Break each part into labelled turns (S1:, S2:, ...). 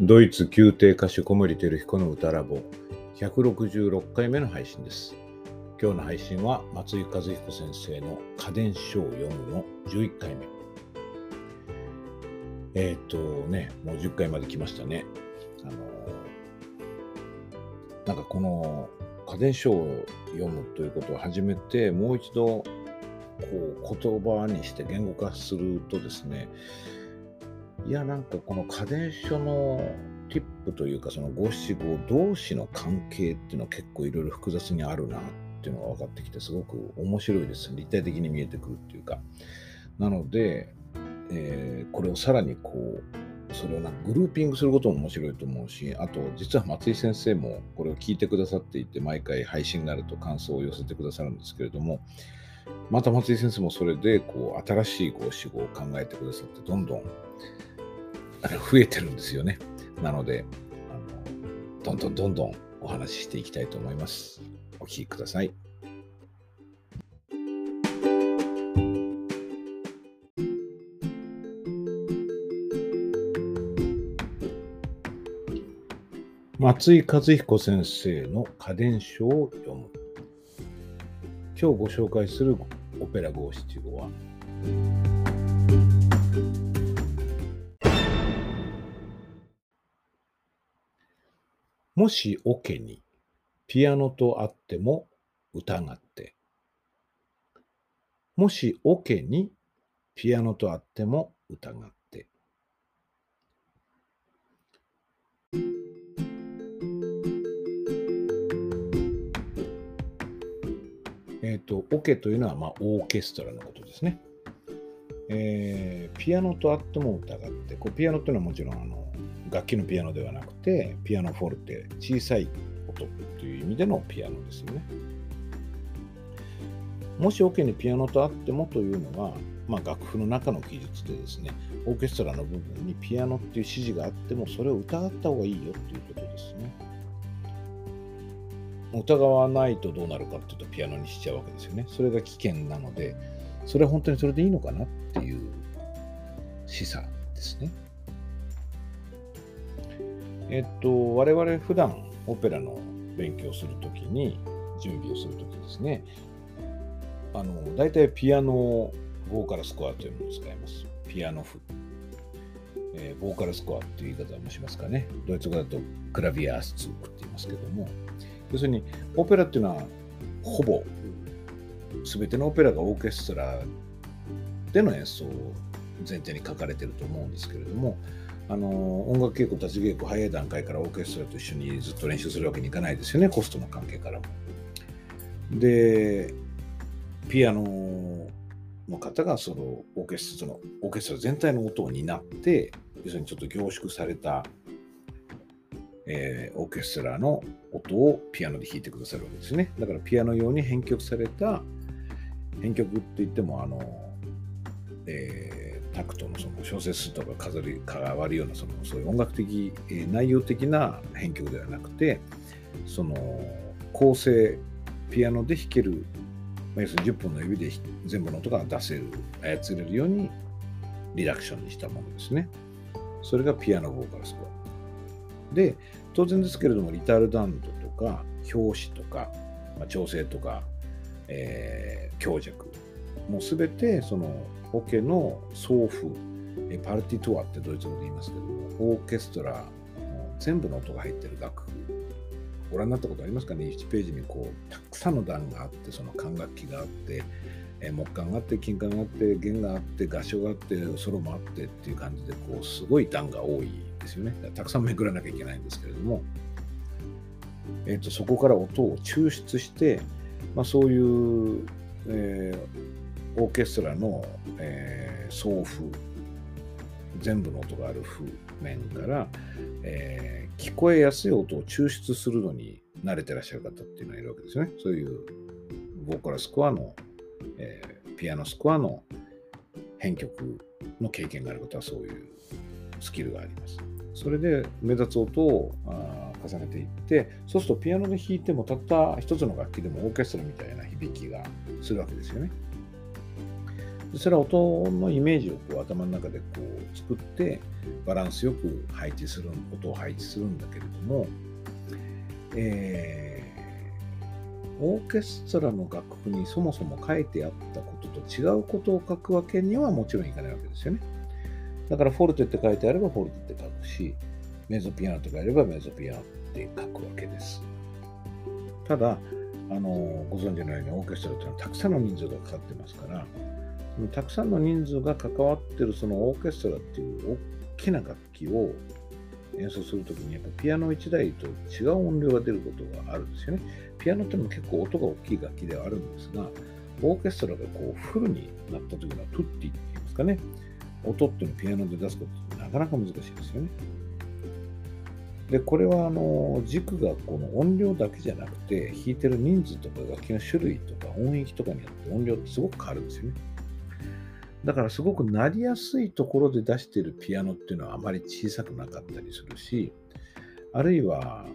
S1: ドイツ宮廷歌手小森照彦の歌ラボ166回目の配信です。今日の配信は松井和彦先生の家電書を読むの11回目。えっ、とね、もう10回まで来ましたね。あのなんかこの家電書を読むということを始めて、もう一度こう言葉にして言語化するとですね、いや、なんかこの家電書のティップというか、その五七五同士の関係っていうのは結構いろいろ複雑にあるなっていうのが分かってきて、すごく面白いです。立体的に見えてくるっていうか。なので、えー、これをさらにこう、それをなんかグルーピングすることも面白いと思うし、あと実は松井先生もこれを聞いてくださっていて、毎回配信になると感想を寄せてくださるんですけれども、また松井先生もそれでこう新しい五七五を考えてくださって、どんどん増えてるんですよね。なので、あのどんどんどんどんお話ししていきたいと思います。お聞きください。松井和彦先生の家電書を読む。今日ご紹介するオペラ五七五は、もしオケにピアノとあっても疑って。もしオケにピアノとあっても疑って。えっ、ー、と、オケというのは、まあ、オーケストラのことですね。えー、ピアノとあっても疑って、こうピアノっていうのはもちろんあの楽器のピアノではなくて、ピアノフォルテ、小さい音という意味でのピアノですよね。もしオ、ケにピアノとあってもというのは、まあ、楽譜の中の記述でですね、オーケストラの部分にピアノっていう指示があっても、それを疑った方がいいよということですね。疑わないとどうなるかっていうと、ピアノにしちゃうわけですよね。それが危険なので、それは本当にそれでいいのかなっていう示唆ですね。えっと、我々普段オペラの勉強するときに、準備をするときですね、あの、大体ピアノボーカルスコアというのを使います。ピアノ譜。えー、ボーカルスコアっていう言い方もしますかね。ドイツ語だとクラビアースツークって言いますけども、要するにオペラっていうのはほぼ全てのオペラがオーケストラでの演奏を前提に書かれてると思うんですけれども、あの音楽稽古、立ち稽古、早い段階からオーケストラと一緒にずっと練習するわけにいかないですよね、コストの関係からも。で、ピアノの方がそのオーケストラのオーケストラ全体の音を担って、要するにちょっと凝縮された、えー、オーケストラの音をピアノで弾いてくださるわけですね。だからピアノ用に編曲された、編曲って言っても、あの、えータクトのその小説とか飾り変わるようなそのそういう音楽的、え、内容的な編曲ではなくてその構成ピアノで弾ける、まあ、要するに10本の指で全部の音が出せる操れるようにリダクションにしたものですね。それがピアノボーカルスコアで当然ですけれどもリタルダントとか表紙とか、まあ、調整とか、えー、強弱もうすべてそのオケの送付、パルティトゥアってドイツ語で言いますけども、オーケストラ全部の音が入ってる楽譜、ご覧になったことありますかね ?1 ページにこう、たくさんの段があって、その管楽器があって、木管があって、金管があって、弦があって、合唱があって、ソロもあってっていう感じで、こう、すごい段が多いですよね。たくさんめくらなきゃいけないんですけれども、えーと、そこから音を抽出して、まあ、そういう、えオーケストラの、えー、送風全部の音がある譜面から、えー、聞こえやすい音を抽出するのに慣れてらっしゃる方っていうのがいるわけですよね。そういうボーカルスコアの、えー、ピアノスコアの編曲の経験がある方はそういうスキルがあります。それで目立つ音をあ重ねていって、そうするとピアノで弾いてもたった一つの楽器でもオーケストラみたいな響きがするわけですよね。それは音のイメージをこう頭の中でこう作ってバランスよく配置する音を配置するんだけれども、えー、オーケストラの楽譜にそもそも書いてあったことと違うことを書くわけにはもちろんいかないわけですよね。だからフォルテって書いてあればフォルテって書くし、メゾピアノとかやればメゾピアノって書くわけです。ただ、あのご存知のようにオーケストラというのはたくさんの人数がかかってますから、たくさんの人数が関わってるそのオーケストラっていう大きな楽器を演奏するときにやっぱピアノ1台と違う音量が出ることがあるんですよね。ピアノってのも結構音が大きい楽器ではあるんですが、オーケストラがこうフルになった時のトゥッティって言いますかね、音っていうのをピアノで出すことってなかなか難しいですよね。で、これはあの軸がこの音量だけじゃなくて、弾いてる人数とか楽器の種類とか音域とかによって音量ってすごく変わるんですよね。だからすごくなりやすいところで出しているピアノっていうのはあまり小さくなかったりするし、あるいは、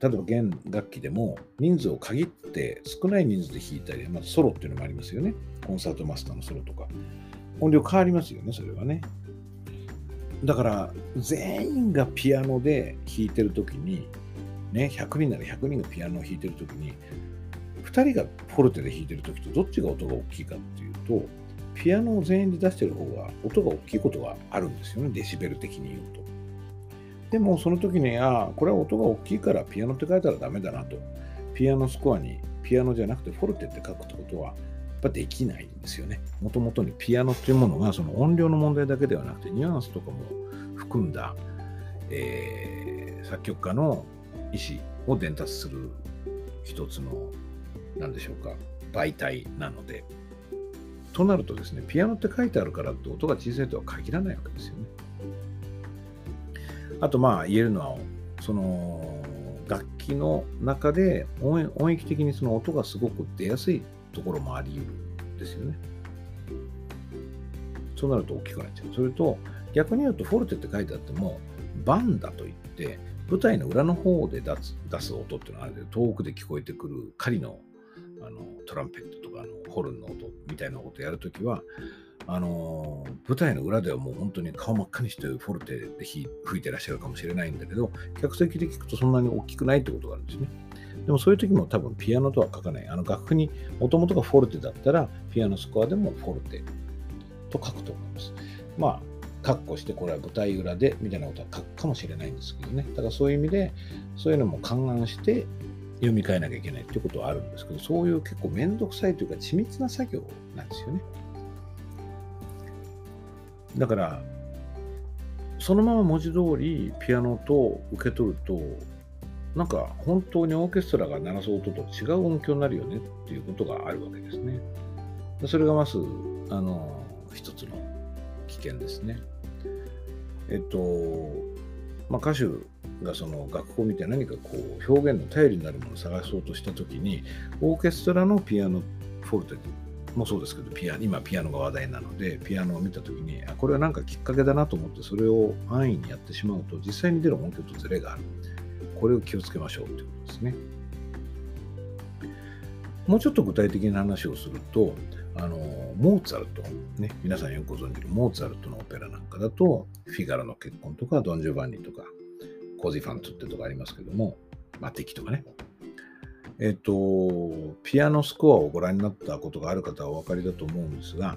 S1: 例えば弦楽器でも人数を限って少ない人数で弾いたり、まずソロっていうのもありますよね。コンサートマスターのソロとか。音量変わりますよね、それはね。だから全員がピアノで弾いてるときに、ね、100人なら100人がピアノを弾いてるときに、2人がフォルテで弾いてるときとどっちが音が大きいかっていうと、ピアノを全員で出してる方が音が大きいことがあるんですよね、デシベル的に言うと。でもその時に、ああ、これは音が大きいからピアノって書いたらダメだなと。ピアノスコアにピアノじゃなくてフォルテって書くってことは、やっぱできないんですよね。もともとにピアノっていうものがその音量の問題だけではなくて、ニュアンスとかも含んだ、えー、作曲家の意思を伝達する一つの、何でしょうか、媒体なので、となるとですね、ピアノって書いてあるからって音が小さいとは限らないわけですよね。あとまあ言えるのは、その楽器の中で音域的にその音がすごく出やすいところもあり得るんですよね。そうなると大きくなっちゃう。それと逆に言うとフォルテって書いてあってもバンダといって舞台の裏の方で出す音っていうのはあれで遠くで聞こえてくる狩りのあのトランペットとかのホルンの音みたいなことやるときは、あの舞台の裏ではもう本当に顔真っ赤にしてフォルテで吹いてらっしゃるかもしれないんだけど、客席で聞くとそんなに大きくないってことがあるんですね。でもそういう時も多分ピアノとは書かない。あの楽譜にもともとがフォルテだったら、ピアノスコアでもフォルテと書くと思います。まあ、カッコしてこれは舞台裏でみたいなことは書くかもしれないんですけどね。だからそういう意味で、そういうのも勘案して読み替えなきゃいけないってことはあるんですけど、そういう結構めんどくさいというか緻密な作業なんですよね。だから、そのまま文字通りピアノと受け取ると、なんか本当にオーケストラが鳴らす音と違う音響になるよねっていうことがあるわけですね。それがまず、あの、一つの危険ですね。えっと、まあ、歌手がその楽譜を見て何かこう表現の頼りになるものを探そうとしたときに、オーケストラのピアノ、フォルテもそうですけど、ピア今ピアノが話題なので、ピアノを見たときに、あ、これはなんかきっかけだなと思って、それを安易にやってしまうと、実際に出る音響とズレがある。これを気をつけましょうということですね。もうちょっと具体的な話をすると、あのモーツァルト、ね、皆さんよくご存知のモーツァルトのオペラなんかだと、フィガロの結婚とか、ドン・ジョバンニとか、コジファンツってとこありますけども、マティキとかね。えっ、と、ピアノスコアをご覧になったことがある方はお分かりだと思うんですが、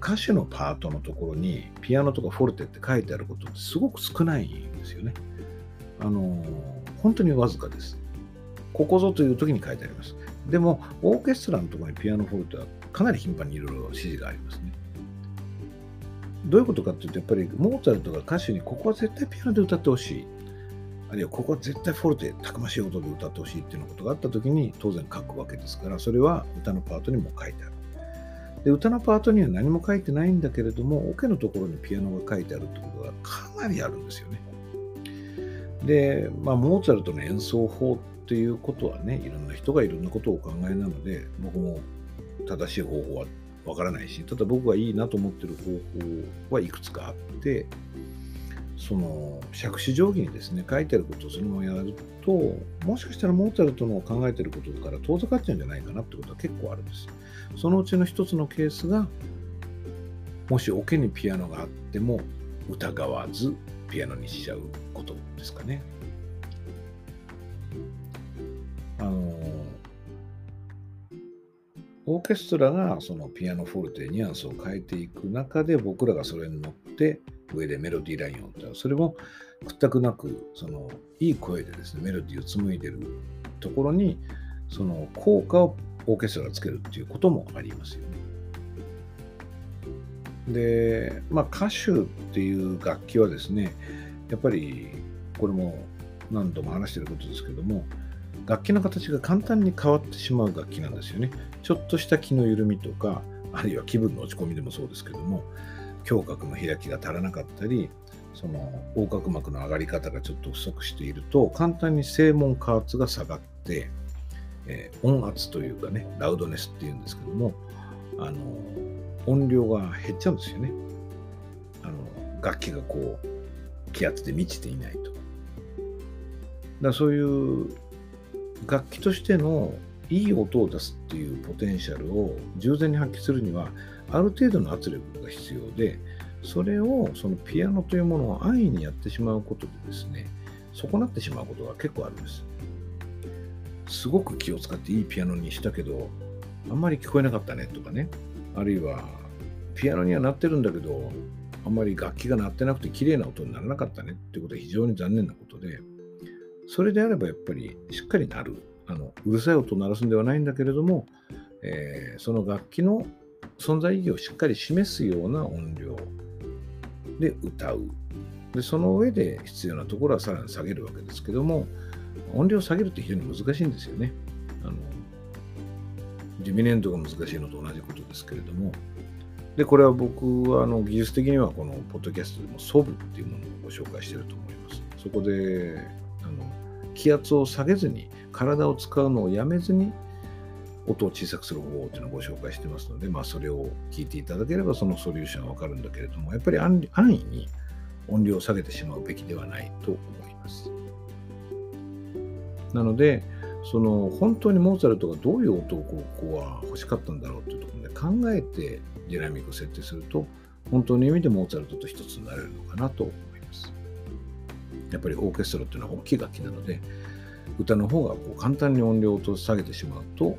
S1: 歌手のパートのところにピアノとかフォルテって書いてあることってすごく少ないんですよね。あの、本当にわずかです。ここぞという時に書いてあります。でも、オーケストラのところにピアノフォルテはかなり頻繁にいろいろ指示がありますね。どういうことかっていうと、やっぱりモーツァルトが歌手にここは絶対ピアノで歌ってほしい。あるいはここは絶対フォルテ、たくましい音で歌ってほしいっていうようなことがあった時に当然書くわけですから、それは歌のパートにも書いてある。で、歌のパートには何も書いてないんだけれども、オケのところにピアノが書いてあるってことがかなりあるんですよね。で、まあ、モーツァルトの演奏法っていうことはね、いろんな人がいろんなことをお考えなので、僕も正しい方法はわからないし、ただ僕がいいなと思ってる方法はいくつかあって、その杓子定規にですね書いてあることをそのままやるともしかしたらモーツァルトの考えてることから遠ざかっちゃうんじゃないかなってことは結構あるんですそのうちの一つのケースがもしオケにピアノがあっても疑わずピアノにしちゃうことですかね。あのオーケストラがそのピアノフォルテニュアンスを変えていく中で僕らがそれに乗って上でメロディーラインを歌う。それも屈託なく、そのいい声でですね、メロディーを紡いでるところに、その効果をオーケストラがつけるっていうこともありますよね。で、まあ歌手っていう楽器はですね、やっぱりこれも何度も話してることですけども、楽器の形が簡単に変わってしまう楽器なんですよね。ちょっとした気の緩みとか、あるいは気分の落ち込みでもそうですけども、胸郭の開きが足らなかったり、その横隔膜の上がり方がちょっと不足していると、簡単に正門加圧が下がって、えー、音圧というかね、ラウドネスっていうんですけども、あの音量が減っちゃうんですよね。あの楽器がこう気圧で満ちていないと。だそういう楽器としてのいい音を出すっていうポテンシャルを従前に発揮するにはある程度の圧力が必要でそれをそのピアノというものを安易にやってしまうことでですね損なってしまうことが結構あるんです。すごく気を使っていいピアノにしたけどあんまり聞こえなかったねとかね。あるいはピアノにはなってるんだけどあんまり楽器が鳴ってなくて綺麗な音にならなかったねっていうことは非常に残念なことでそれであればやっぱりしっかり鳴る。あのうるさい音を鳴らすんではないんだけれども、えー、その楽器の存在意義をしっかり示すような音量。で歌う。でその上で必要なところはさらに下げるわけですけども音量を下げるって非常に難しいんですよね。あのディミネントが難しいのと同じことですけれども。でこれは僕はあの技術的にはこのポッドキャストでもソブっていうものをご紹介していると思います。そこであの気圧を下げずに体を使うのをやめずに音を小さくする方法というのをご紹介してますので、まあ、それを聞いていただければそのソリューションはわかるんだけれどもやっぱり安易に音量を下げてしまうべきではないと思います。なのでその本当にモーツァルトがどういう音をここは欲しかったんだろうというところで考えてディナミックを設定すると本当の意味でモーツァルトと一つになれるのかなと思います。やっぱりオーケストラっていうのは大きい楽器なので歌の方がこう簡単に音量を下げてしまうと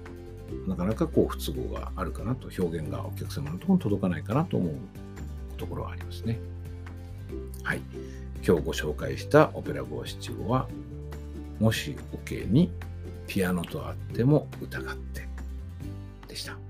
S1: なかなかこう不都合があるかなと表現がお客様のところに届かないかなと思うところはありますね。はい。今日ご紹介したオペラ五七五はもし OK にピアノとあっても疑ってでした。